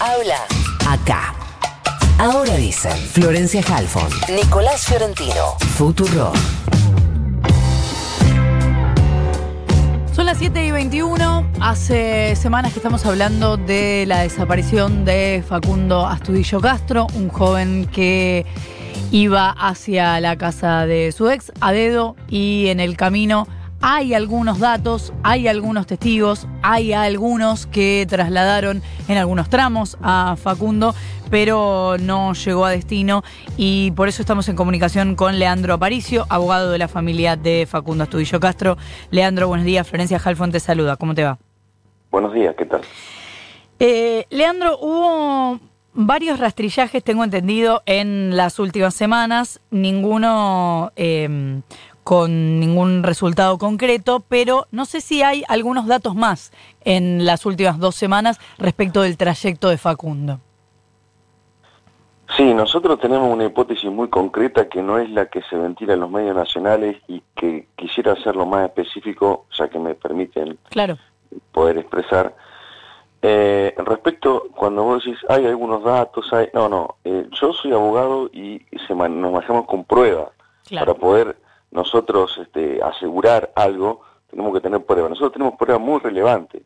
habla acá. Ahora dicen Florencia Halfon, Nicolás Fiorentino, Futuro. Son las 7 y 21. Hace semanas que estamos hablando de la desaparición de Facundo Astudillo Castro, un joven que iba hacia la casa de su ex a dedo y en el camino hay algunos datos, hay algunos testigos, hay algunos que trasladaron en algunos tramos a Facundo, pero no llegó a destino y por eso estamos en comunicación con Leandro Aparicio, abogado de la familia de Facundo Astudillo Castro. Leandro, buenos días. Florencia Jalfón te saluda. ¿Cómo te va? Buenos días, ¿qué tal? Eh, Leandro, hubo varios rastrillajes, tengo entendido, en las últimas semanas, ninguno eh, con ningún resultado concreto, pero no sé si hay algunos datos más en las últimas dos semanas respecto del trayecto de Facundo. Sí, nosotros tenemos una hipótesis muy concreta que no es la que se ventila en los medios nacionales y que quisiera hacerlo más específico, ya que me permiten claro. poder expresar. Eh, respecto, cuando vos decís, hay algunos datos, hay... no, no, eh, yo soy abogado y se nos manejamos con pruebas para poder nosotros este, asegurar algo, tenemos que tener pruebas. Nosotros tenemos pruebas muy relevantes.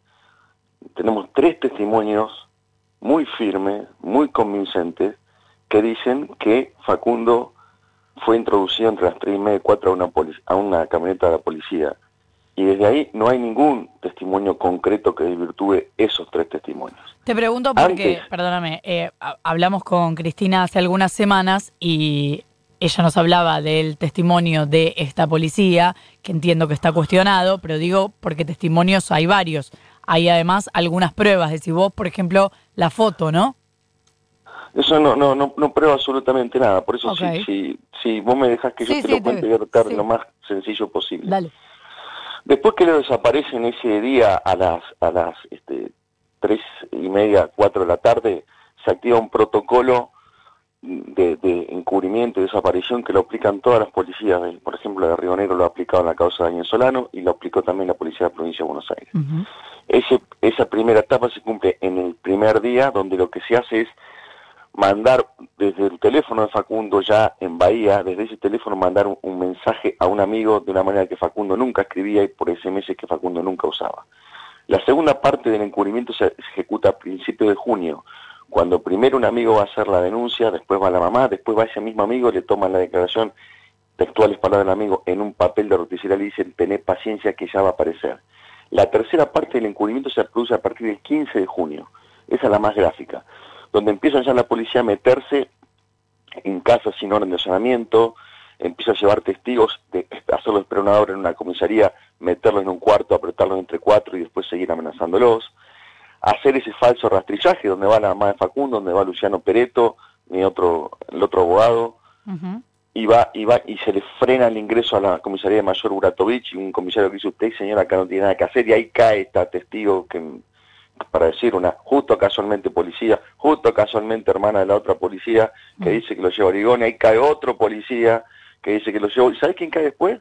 Tenemos tres testimonios muy firmes, muy convincentes, que dicen que Facundo fue introducido entre las tres y media y cuatro a una, a una camioneta de la policía. Y desde ahí no hay ningún testimonio concreto que desvirtúe esos tres testimonios. Te pregunto porque, perdóname, eh, hablamos con Cristina hace algunas semanas y ella nos hablaba del testimonio de esta policía, que entiendo que está cuestionado, pero digo porque testimonios hay varios. Hay además algunas pruebas, de si vos, por ejemplo, la foto, ¿no? Eso no, no, no, no prueba absolutamente nada, por eso sí, sí, vos me dejas que yo te lo cuente y tratar lo más sencillo posible. Dale. Después que lo desaparecen ese día a las, a las este, tres y media, cuatro de la tarde, se activa un protocolo de, encubrimiento y desaparición que lo aplican todas las policías, por ejemplo, de Río Negro lo ha aplicado en la causa de Daniel Solano y lo aplicó también la Policía de la Provincia de Buenos Aires. Ese, esa primera etapa se cumple en el primer día, donde lo que se hace es mandar desde el teléfono de Facundo ya en Bahía, desde ese teléfono mandar un, mensaje a un amigo de una manera que Facundo nunca escribía y por SMS que Facundo nunca usaba. La segunda parte del encubrimiento se ejecuta a principios de junio, cuando primero un amigo va a hacer la denuncia, después va la mamá, después va ese mismo amigo, le toman la declaración, textuales palabras del amigo, en un papel de roticería le dicen, tened paciencia que ya va a aparecer. La tercera parte del encubrimiento se produce a partir del 15 de junio, esa es la más gráfica, donde empieza ya la policía a meterse en casas sin orden de allanamiento, empieza a llevar testigos, de, hacerlos esperar una hora en una comisaría, meterlos en un cuarto, apretarlos entre cuatro y después seguir amenazándolos hacer ese falso rastrillaje donde va la mamá de Facundo, donde va Luciano Pereto, mi otro, el otro abogado, y va, y va, y se le frena el ingreso a la comisaría de Mayor Buratovich, y un comisario que dice usted, señora, acá no tiene nada que hacer, y ahí cae esta testigo que para decir una, justo casualmente policía, justo casualmente hermana de la otra policía, que dice que lo lleva a Origón, y ahí cae otro policía que dice que lo lleva, ¿y sabe quién cae después?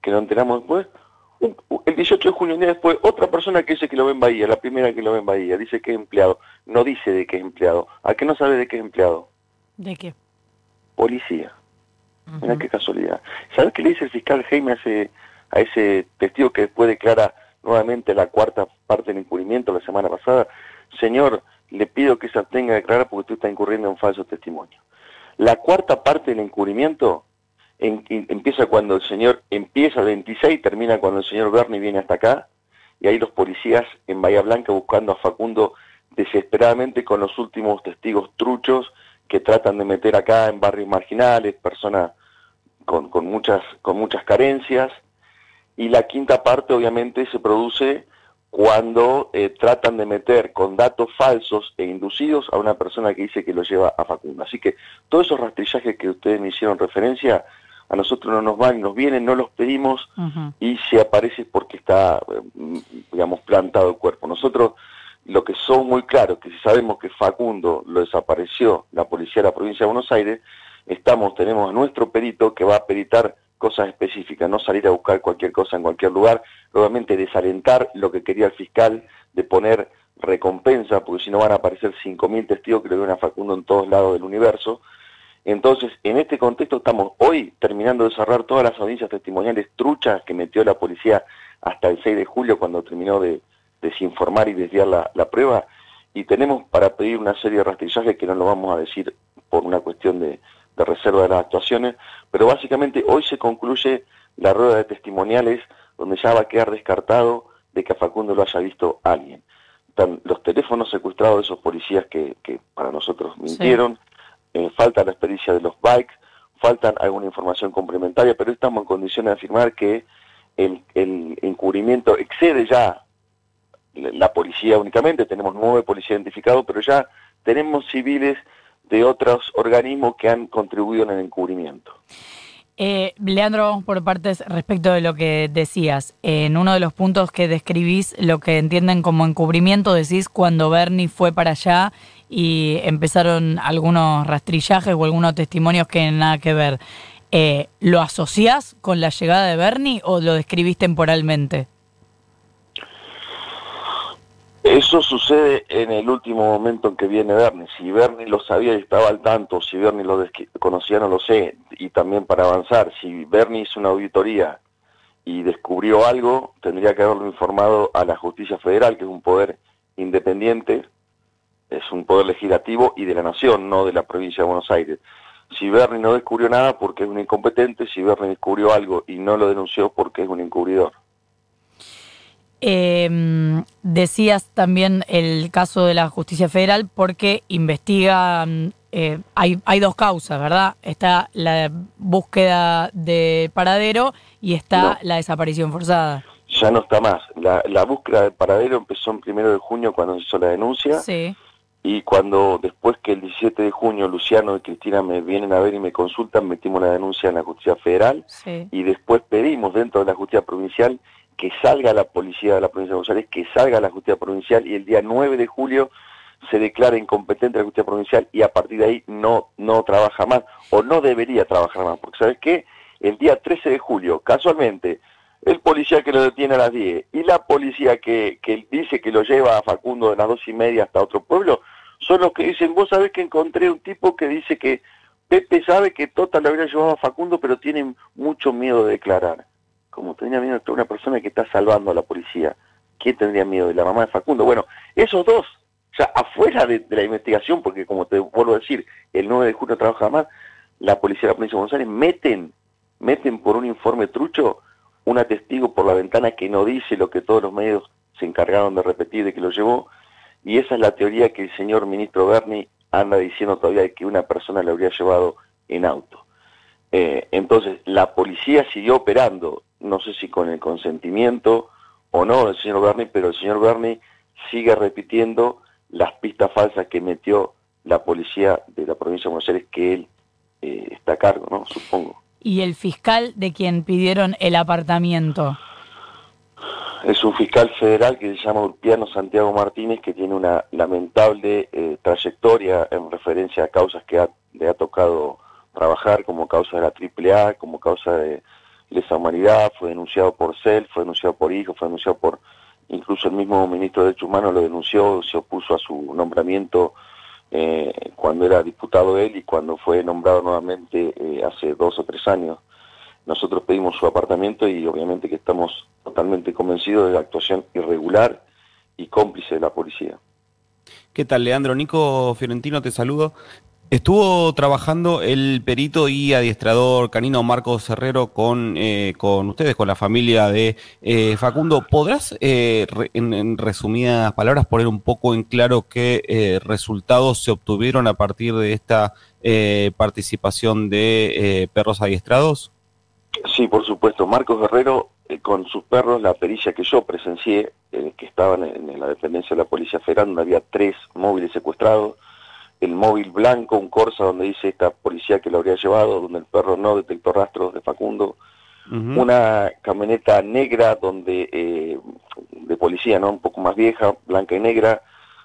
Que lo enteramos después, el 18 de junio, un día después, otra persona que dice que lo ve en Bahía, la primera que lo ve en Bahía, dice que es empleado. No dice de qué es empleado. ¿A qué no sabe de qué es empleado? ¿De qué? Policía. Mira qué casualidad. ¿Sabes qué le dice el fiscal Jaime a ese, a ese testigo que después declara nuevamente la cuarta parte del encubrimiento la semana pasada? Señor, le pido que se abstenga de declarar porque usted está incurriendo en un falso testimonio. La cuarta parte del encubrimiento empieza cuando el señor empieza el 26, termina cuando el señor Bernie viene hasta acá, y hay los policías en Bahía Blanca buscando a Facundo desesperadamente con los últimos testigos truchos que tratan de meter acá en barrios marginales, personas con, con, muchas, con muchas carencias, y la quinta parte obviamente se produce cuando eh, tratan de meter con datos falsos e inducidos a una persona que dice que lo lleva a Facundo. Así que todos esos rastrillajes que ustedes me hicieron referencia a nosotros no nos van, nos vienen, no los pedimos y se aparece porque está, eh, digamos, plantado el cuerpo. Nosotros lo que son muy claros, que si sabemos que Facundo lo desapareció la policía de la provincia de Buenos Aires, estamos, tenemos a nuestro perito que va a peritar cosas específicas, no salir a buscar cualquier cosa en cualquier lugar, obviamente desalentar lo que quería el fiscal de poner recompensa, porque si no van a aparecer 5.000 testigos que le ven a Facundo en todos lados del universo. Entonces, en este contexto estamos hoy terminando de cerrar todas las audiencias testimoniales truchas que metió la policía hasta el 6 de julio cuando terminó de desinformar y desviar la, la prueba y tenemos para pedir una serie de rastrillajes que no lo vamos a decir por una cuestión de, de reserva de las actuaciones, pero básicamente hoy se concluye la rueda de testimoniales donde ya va a quedar descartado de que a Facundo lo haya visto alguien. Están los teléfonos secuestrados de esos policías que, que para nosotros mintieron, eh, falta la experiencia de los bikes, faltan alguna información complementaria, pero estamos en condiciones de afirmar que el, encubrimiento excede ya la policía únicamente, tenemos nueve policías identificados, pero ya tenemos civiles de otros organismos que han contribuido en el encubrimiento. Eh, Leandro, por partes, respecto de lo que decías, en uno de los puntos que describís lo que entienden como encubrimiento, decís cuando Bernie fue para allá y empezaron algunos rastrillajes o algunos testimonios que nada que ver. Eh, ¿Lo asociás con la llegada de Bernie o lo describís temporalmente? Eso sucede en el último momento en que viene Bernie. Si Bernie lo sabía y estaba al tanto, si Bernie lo conocía, no lo sé. Y también para avanzar, si Bernie hizo una auditoría y descubrió algo, tendría que haberlo informado a la justicia federal, que es un poder independiente, es un poder legislativo y de la nación, no de la provincia de Buenos Aires. Si Bernie no descubrió nada porque es un incompetente, si Bernie descubrió algo y no lo denunció porque es un encubridor. Eh, decías también el caso de la justicia federal porque investigan, eh, hay, hay dos causas, ¿verdad? Está la búsqueda de paradero y está la desaparición forzada. Ya no está más. La, la búsqueda de paradero empezó en primero de junio cuando se hizo la denuncia. Sí. Y cuando después que el 17 de junio Luciano y Cristina me vienen a ver y me consultan, metimos la denuncia en la justicia federal Sí. y después pedimos dentro de la justicia provincial que salga la policía de la provincia de Buenos Aires, que salga la justicia provincial y el día 9 de julio se declara incompetente la justicia provincial y a partir de ahí no, no trabaja más o no debería trabajar más. Porque ¿sabes qué? El día 13 de julio, casualmente, el policía que lo detiene a las 10 y la policía que, que dice que lo lleva a Facundo de las dos y media hasta otro pueblo, son los que dicen, vos sabés que encontré un tipo que dice que Pepe sabe que Tota lo habría llevado a Facundo, pero tiene mucho miedo de declarar como tenía miedo de una persona que está salvando a la policía. ¿Quién tendría miedo? De la mamá de Facundo. Bueno, esos dos, ya afuera de, de, la investigación, porque como te vuelvo a decir, el 9 de junio trabaja más, la policía de la provincia de Buenos Aires meten, meten por un informe trucho una testigo por la ventana que no dice lo que todos los medios se encargaron de repetir de que lo llevó, y esa es la teoría que el señor ministro Berni anda diciendo todavía de que una persona le habría llevado en auto. Eh, entonces, la policía siguió operando, no sé si con el consentimiento o no del señor Berni, pero el señor Berni sigue repitiendo las pistas falsas que metió la policía de la provincia de Buenos Aires, que él eh, está a cargo, ¿no? Supongo. ¿Y el fiscal de quien pidieron el apartamiento? Es un fiscal federal que se llama Urpiano Santiago Martínez, que tiene una lamentable eh, trayectoria en referencia a causas que ha, le ha tocado trabajar como causa de la AAA, como causa de lesa humanidad, fue denunciado por CEL, fue denunciado por Hijo, fue denunciado por, incluso el mismo ministro de Derechos Humanos lo denunció, se opuso a su nombramiento eh, cuando era diputado él y cuando fue nombrado nuevamente eh, hace dos o tres años. Nosotros pedimos su apartamento y obviamente que estamos totalmente convencidos de la actuación irregular y cómplice de la policía. ¿Qué tal, Leandro? Nico Fiorentino, te saludo. Estuvo trabajando el perito y adiestrador canino Marcos Herrero con, eh, con ustedes, con la familia de eh, Facundo. ¿Podrás, eh, re, en, en, resumidas palabras, poner un poco en claro qué eh, resultados se obtuvieron a partir de esta eh, participación de perros adiestrados? Sí, por supuesto. Marcos Herrero, con sus perros, la pericia que yo presencié, que estaban en, en la dependencia de la Policía Federal, donde había tres móviles secuestrados, el móvil blanco, un Corsa donde dice esta policía que lo habría llevado, donde el perro no detectó rastros de Facundo, uh -huh. una camioneta negra donde eh, de policía, ¿no? Un poco más vieja, blanca y negra,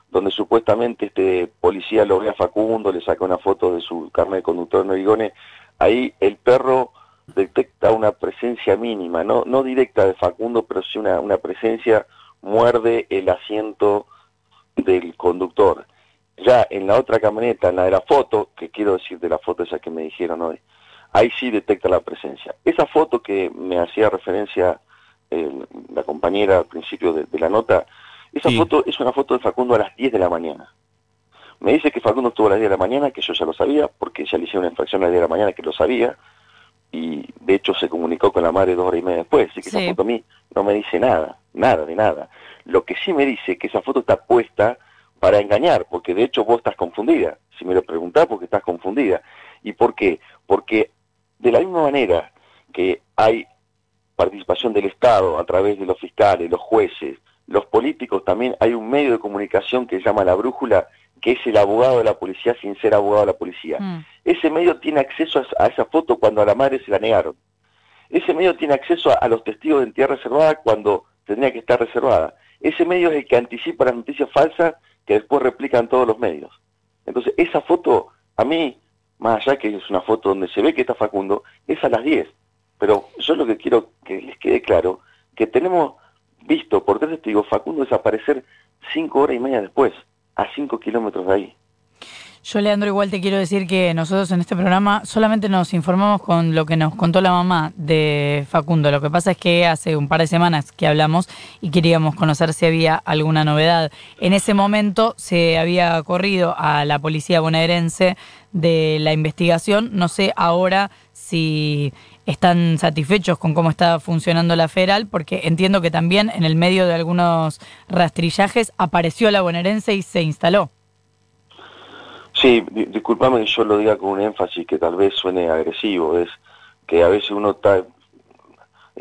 donde supuestamente este policía lo ve a Facundo, le saca una foto de su carne de conductor en Origones, ahí el perro detecta una presencia mínima, no, no directa de Facundo, pero sí una, una presencia, muerde el asiento del conductor ya en la otra camioneta, en la de la foto, que quiero decir de la foto esa que me dijeron hoy, ahí sí detecta la presencia. Esa foto que me hacía referencia la compañera al principio de, la nota, esa foto es una foto de Facundo a las 10 de la mañana. Me dice que Facundo estuvo a las 10 de la mañana, que yo ya lo sabía, porque ya le hicieron una infracción a las 10 de la mañana, que lo sabía, y de hecho se comunicó con la madre dos horas y media después, así que esa foto a mí no me dice nada, nada de nada. Lo que sí me dice que esa foto está puesta para engañar, porque de hecho vos estás confundida. Si me lo preguntás, porque estás confundida. ¿Y por qué? Porque de la misma manera que hay participación del Estado a través de los fiscales, los jueces, los políticos, también hay un medio de comunicación que se llama La Brújula, que es el abogado de la policía sin ser abogado de la policía. Mm. Ese medio tiene acceso a, esa foto cuando a la madre se la negaron. Ese medio tiene acceso a, los testigos de entidad reservada cuando tendría que estar reservada. Ese medio es el que anticipa las noticias falsas que después replican todos los medios. Entonces, esa foto, a mí, más allá que es una foto donde se ve que está Facundo, es a las 10. Pero yo lo que quiero que les quede claro, que tenemos visto por tres testigos Facundo desaparecer cinco horas y media después, a cinco kilómetros de ahí. Yo, Leandro, igual te quiero decir que nosotros en este programa solamente nos informamos con lo que nos contó la mamá de Facundo. Lo que pasa es que hace un par de semanas que hablamos y queríamos conocer si había alguna novedad. En ese momento se había corrido a la policía bonaerense de la investigación. No sé ahora si están satisfechos con cómo está funcionando la federal, porque entiendo que también en el medio de algunos rastrillajes apareció la bonaerense y se instaló. Sí, disculpame que yo lo diga con un énfasis que tal vez suene agresivo, es que a veces uno está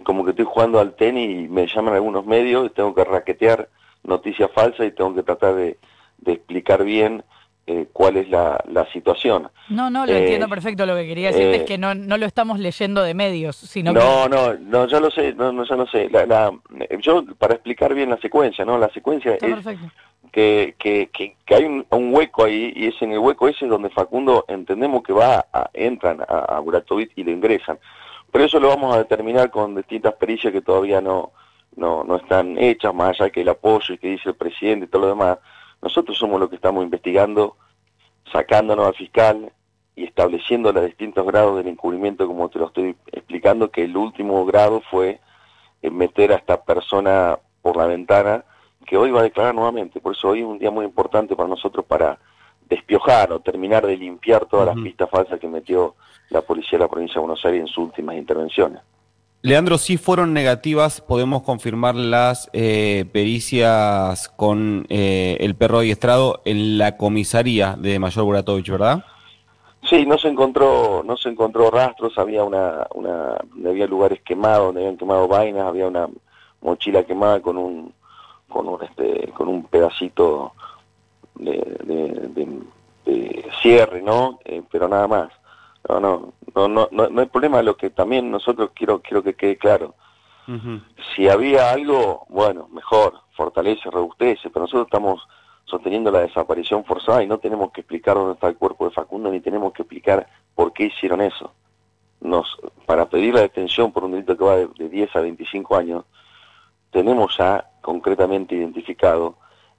como que estoy jugando al tenis y me llaman algunos medios y tengo que raquetear noticias falsas y tengo que tratar de, explicar bien eh, cuál es la, situación. No, no, lo entiendo eh, perfecto. Lo que quería decirte es eh, que no, no lo estamos leyendo de medios, sino no, No, no, ya lo sé, no, no ya lo sé. La, yo, para explicar bien la secuencia, ¿no? La secuencia es... Que, que, que, hay un, hueco ahí y es en el hueco ese donde Facundo entendemos que va a, entran a, a y le ingresan. Pero eso lo vamos a determinar con distintas pericias que todavía no, no, no están hechas, más allá que el apoyo y que dice el presidente y todo lo demás. Nosotros somos los que estamos investigando, sacándonos al fiscal y estableciendo los distintos grados del encubrimiento, como te lo estoy explicando, que el último grado fue meter a esta persona por la ventana que hoy va a declarar nuevamente. Por eso hoy es un día muy importante para nosotros para despiojar o terminar de limpiar todas las pistas falsas que metió la policía de la provincia de Buenos Aires en sus últimas intervenciones. Leandro, si fueron negativas, podemos confirmar las eh, pericias con eh, el perro adiestrado en la comisaría de Mayor Buratovich, ¿verdad? Sí, no se encontró, no se encontró rastros, había una, una, había lugares quemados, donde habían quemado vainas, había una mochila quemada con un, con un, este, con un pedacito de, cierre, ¿no? Eh, pero nada más. No, no, no, no, no, hay problema. Lo que también nosotros quiero, quiero que quede claro. Si había algo, bueno, mejor, fortalece, robustece, pero nosotros estamos sosteniendo la desaparición forzada y no tenemos que explicar dónde está el cuerpo de Facundo ni tenemos que explicar por qué hicieron eso. Nos, para pedir la detención por un delito que va de, de 10 a 25 años, tenemos ya concretamente identificado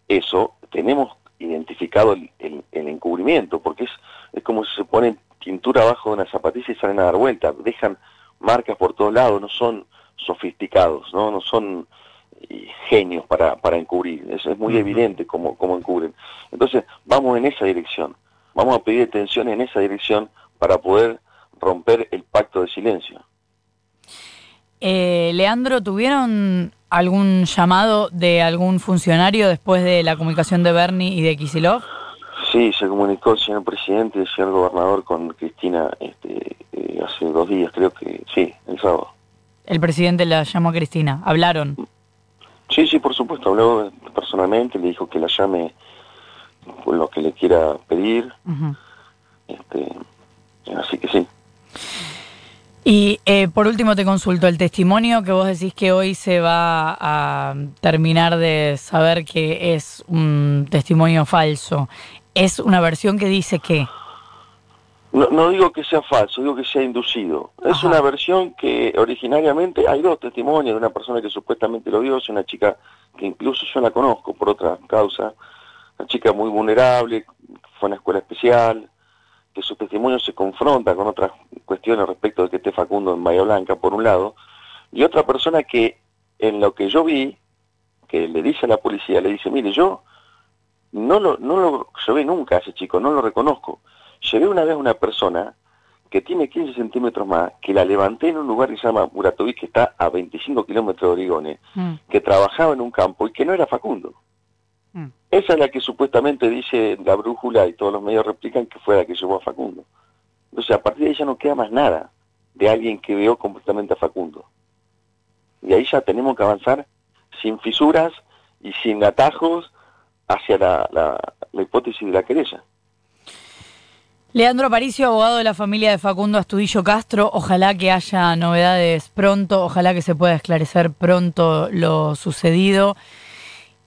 eso, tenemos identificado el, encubrimiento, porque es, es como si se pone tintura abajo de una zapatilla y salen a dar vuelta, dejan marcas por todos lados, no son sofisticados, no, no son eh, genios para, para encubrir, eso es muy evidente cómo, cómo encubren. Entonces, vamos en esa dirección, vamos a pedir atención en esa dirección para poder romper el pacto de silencio. Eh, Leandro, ¿tuvieron algún llamado de algún funcionario después de la comunicación de Bernie y de Kisilov? Sí, se comunicó el señor presidente y el señor gobernador con Cristina este, eh, hace dos días, creo que sí, el sábado. El presidente la llamó a Cristina, ¿hablaron? Sí, sí, por supuesto, habló personalmente, le dijo que la llame por lo que le quiera pedir. este, así que sí. Y eh, por último te consulto el testimonio que vos decís que hoy se va a terminar de saber que es un testimonio falso. ¿Es una versión que dice que? No, digo que sea falso, digo que sea inducido. Es una versión que originariamente hay dos testimonios de una persona que supuestamente lo vio, es una chica que incluso yo la conozco por otra causa, una chica muy vulnerable, fue a una escuela especial, que su testimonio se confronta con otras cuestiones respecto de que esté Facundo en Bahía Blanca, por un lado, y otra persona que en lo que yo vi, que le dice a la policía, le dice, mire, yo no lo, no lo llevé nunca a ese chico, no lo reconozco. Llevé una vez a una persona que tiene 15 centímetros más, que la levanté en un lugar que se llama Muratoví, que está a 25 kilómetros de Origones, Mm. que trabajaba en un campo y que no era Facundo. Mm. Esa es la que supuestamente dice la brújula y todos los medios replican que fue la que llevó a Facundo. Entonces, a partir de ahí ya no queda más nada de alguien que veo completamente a Facundo. Y ahí ya tenemos que avanzar sin fisuras y sin atajos hacia la, la, la hipótesis de la querella. Leandro Aparicio, abogado de la familia de Facundo Astudillo Castro, ojalá que haya novedades pronto, ojalá que se pueda esclarecer pronto lo sucedido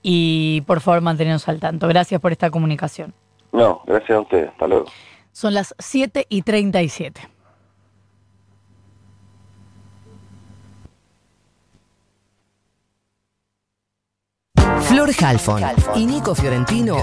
y por favor mantenernos al tanto. Gracias por esta comunicación. No, gracias a ustedes. Hasta luego. Son las 7 y 37. Flor Halfon y Nico Fiorentino